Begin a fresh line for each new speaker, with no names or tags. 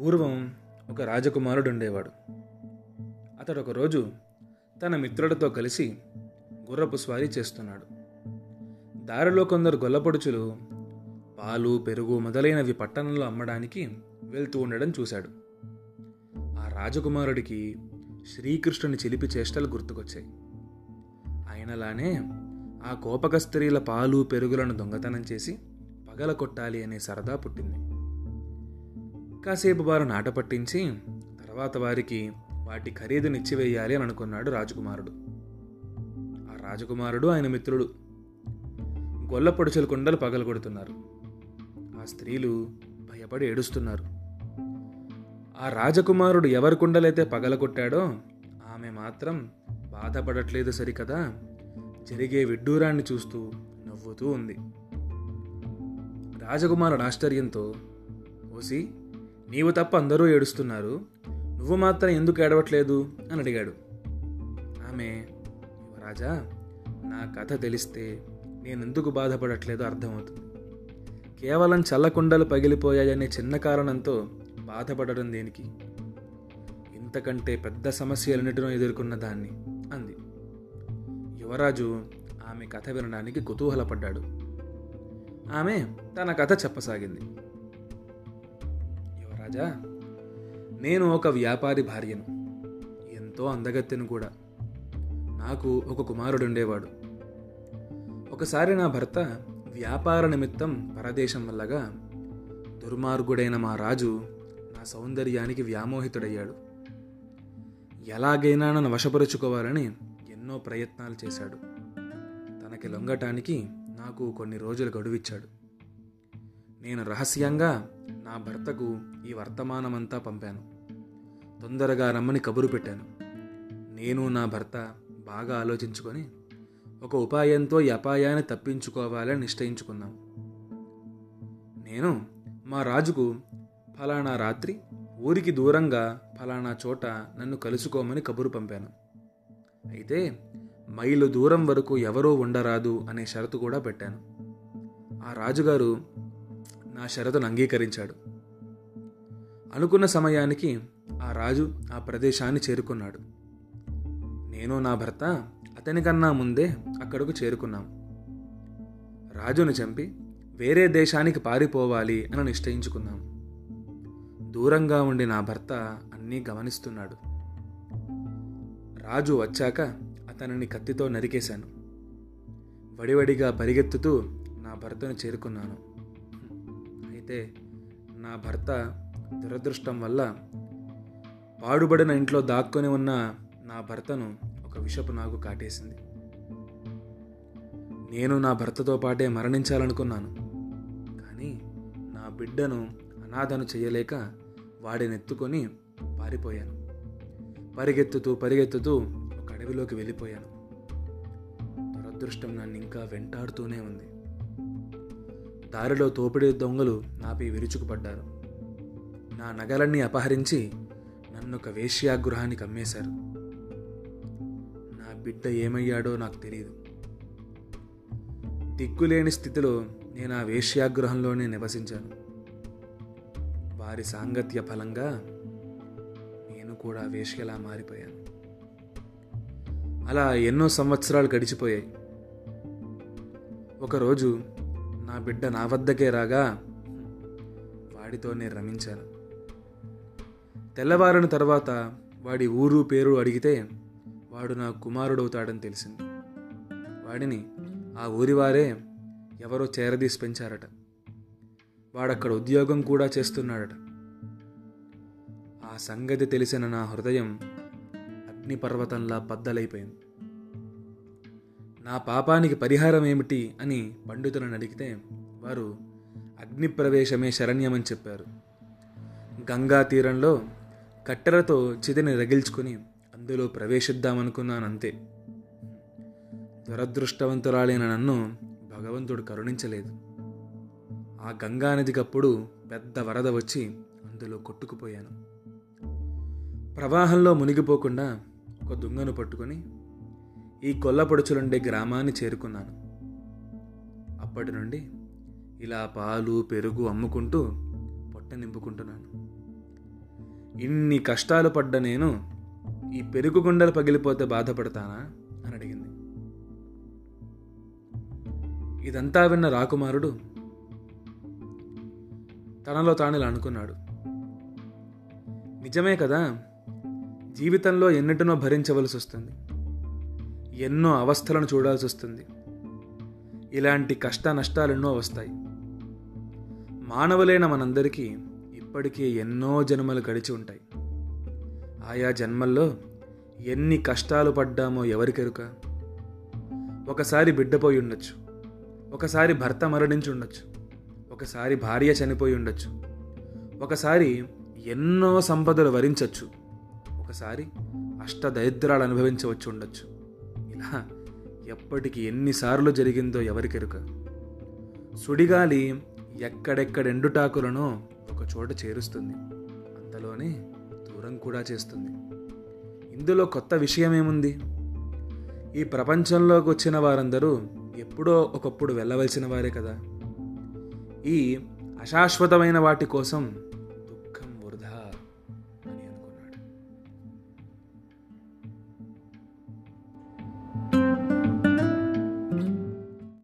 పూర్వం ఒక రాజకుమారుడు ఉండేవాడు. అతడు ఒకరోజు తన మిత్రులతో కలిసి గుర్రపు స్వారీ చేస్తున్నాడు. దారిలో కొందరు గొల్లపొడుచులు పాలు పెరుగు మొదలైనవి పట్టణంలో అమ్మడానికి వెళ్తూ ఉండడం చూశాడు. ఆ రాజకుమారుడికి శ్రీకృష్ణుని చిలిపి చేష్టలు గుర్తుకొచ్చాయి. ఆయనలానే ఆ కోపక స్త్రీల పాలు పెరుగులను దొంగతనం చేసి పగల కొట్టాలి అనే సరదా పుట్టింది. కాసేపు వారు నాట పట్టించి తర్వాత వారికి వాటి ఖరీదునిచ్చివేయాలి అని అనుకున్నాడు రాజకుమారుడు. ఆ రాజకుమారుడు ఆయన మిత్రుడు గొల్ల పొడుచుల కుండలు పగలగొడుతున్నారు. ఆ స్త్రీలు భయపడి ఏడుస్తున్నారు. ఆ రాజకుమారుడు ఎవరి కుండలైతే పగలగొట్టాడో ఆమె మాత్రం బాధపడట్లేదు సరికదా జరిగే విడ్డూరాన్ని చూస్తూ నవ్వుతూ ఉంది. రాజకుమారుడు ఆశ్చర్యంతో ఓసి నీవు తప్ప అందరూ ఏడుస్తున్నారు. నువ్వు మాత్రం ఎందుకు ఏడవట్లేదు? అని అడిగాడు. ఆమె రాజా నా కథ తెలిస్తే నేనెందుకు బాధపడట్లేదో అర్థమవుతుంది. కేవలం చల్లకుండలు పగిలిపోయాయనే చిన్న కారణంతో బాధపడడం దేనికి? ఇంతకంటే పెద్ద సమస్యలన్నిటినో ఎదుర్కొన్న దాన్ని అంది. యువరాజు ఆమె కథ వినడానికి కుతూహలపడ్డాడు. ఆమె తన కథ చెప్పసాగింది. రాజా నేను ఒక వ్యాపారి భార్యను ఎంతో అందగత్తెను కూడా. నాకు ఒక కుమారుడు ఉండేవాడు ఒకసారి నా భర్త వ్యాపార నిమిత్తం పరదేశం వల్లగా దుర్మార్గుడైన మా రాజు నా సౌందర్యానికి వ్యామోహితుడయ్యాడు. ఎలాగైనా నన్ను వశపరుచుకోవాలని ఎన్నో ప్రయత్నాలు చేశాడు. తనకి లొంగటానికి నాకు కొన్ని రోజులు గడువిచ్చాడు. నేను రహస్యంగా నా భర్తకు ఈ వర్తమానమంతా పంపాను. తొందరగా రమ్మని కబురు పెట్టాను. నేను నా భర్త బాగా ఆలోచించుకొని ఒక ఉపాయంతో ఈ అపాయాన్ని తప్పించుకోవాలని నిశ్చయించుకున్నాం. నేను మా రాజుకు ఫలానా రాత్రి ఊరికి దూరంగా ఫలానా చోట నన్ను కలుసుకోమని కబురు పంపాను. అయితే మైలు దూరం వరకు ఎవరూ ఉండరాదు అనే షరతు కూడా పెట్టాను. ఆ రాజుగారు నా షరతును అంగీకరించాడు. అనుకున్న సమయానికి ఆ రాజు ఆ ప్రదేశాన్ని చేరుకున్నాడు. నేను నా భర్త అతనికన్నా ముందే అక్కడకు చేరుకున్నాం. రాజును చంపి వేరే దేశానికి పారిపోవాలి అని నిశ్చయించుకున్నాం. దూరంగా ఉండి నా భర్త అన్నీ గమనిస్తున్నాడు. రాజు వచ్చాక అతనిని కత్తితో నరికేశాను. వడివడిగా పరిగెత్తుతూ నా భర్తను చేరుకున్నాను. అయితే నా భర్త దురదృష్టం వల్ల పాడుబడిన ఇంట్లో దాక్కొని ఉన్న నా భర్తను ఒక విషపు నాకు కాటేసింది. నేను నా భర్తతో పాటే మరణించాలనుకున్నాను. కానీ నా బిడ్డను అనాథను చేయలేక వాడినెత్తుకొని పారిపోయాను. పరిగెత్తుతూ పరిగెత్తుతూ ఒక అడవిలోకి వెళ్ళిపోయాను. దురదృష్టం నన్ను ఇంకా వెంటాడుతూనే ఉంది. దారిలో తోపిడి దొంగలు నాపై విరుచుకుపడ్డారు. నా నగలన్నీ అపహరించి నన్ను ఒక వేశ్యాగృహానికి అమ్మేశారు నా బిడ్డ ఏమయ్యాడో నాకు తెలియదు దిక్కులేని స్థితిలో నేను ఆ వేశ్యాగృహంలోనే నివసించాను. వారి సాంగత్య ఫలంగా నేను కూడా వేష్యలా మారిపోయాను. అలా ఎన్నో సంవత్సరాలు గడిచిపోయాయి. ఒకరోజు నా బిడ్డ నా వద్దకే రాగా వాడితోనే రమించాను. తెల్లవారిన తర్వాత వాడి ఊరు పేరు అడిగితే వాడు నా కుమారుడవుతాడని తెలిసింది. వాడిని ఆ ఊరివారే ఎవరో చేరదీసి పెంచారట. వాడక్కడ ఉద్యోగం కూడా చేస్తున్నాడట. ఆ సంగతి తెలిసిన నా హృదయం అగ్నిపర్వతంలా బద్దలైపోయింది. నా పాపానికి పరిహారం ఏమిటి అని పండితులను అడిగితే వారు అగ్నిప్రవేశమే శరణ్యమని చెప్పారు. గంగా తీరంలో కట్టెలతో చితిని రగిల్చుకొని అందులో ప్రవేశిద్దామనుకున్నాను అంతే. దురదృష్టవంతురాలైన నన్ను భగవంతుడు కరుణించలేదు. ఆ గంగా నదికప్పుడు పెద్ద వరద వచ్చి అందులో కొట్టుకుపోయాను. ప్రవాహంలో మునిగిపోకుండా ఒక దుంగను పట్టుకొని ఈ కొల్లపొడుచులుండే గ్రామాన్ని చేరుకున్నాను. అప్పటి నుండి ఇలా పాలు పెరుగు అమ్ముకుంటూ పొట్ట నింపుకుంటున్నాను. ఇన్ని కష్టాలు పడ్డ నేను ఈ పెరుగు గుండెలు పగిలిపోతే బాధపడతానా అని అడిగింది. ఇదంతా విన్న రాకుమారుడు తనలో తాను అనుకున్నాడు. నిజమే కదా జీవితంలో ఎన్నిటినో భరించవలసి వస్తుంది ఎన్నో అవస్థలను చూడాల్సి వస్తుంది. ఇలాంటి కష్ట నష్టాలు ఎన్నో వస్తాయి. మానవులైన మనందరికీ ఇప్పటికే ఎన్నో జన్మలు గడిచి ఉంటాయి. ఆయా జన్మల్లో ఎన్ని కష్టాలు పడ్డామో ఎవరికెరుక? ఒకసారి బిడ్డపోయి ఉండొచ్చు. ఒకసారి భర్త మరణించి ఉండొచ్చు. ఒకసారి భార్య చనిపోయి ఉండొచ్చు. ఒకసారి ఎన్నో సంపదలు వరించవచ్చు ఒకసారి అష్టదరిద్రాలు అనుభవించవచ్చు ఉండొచ్చు. ఎప్పటికి ఎన్నిసార్లు జరిగిందో ఎవరికెరుక సుడిగాలి ఎక్కడెక్కడెండుటాకులను ఒక చోట చేరుస్తుంది. అంతలోనే దూరం కూడా చేస్తుంది. ఇందులో కొత్త విషయం ఏముంది ఈ ప్రపంచంలోకి వచ్చిన వారందరూ ఎప్పుడో ఒకప్పుడు వెళ్ళవలసిన వారే కదా. ఈ అశాశ్వతమైన వాటి కోసం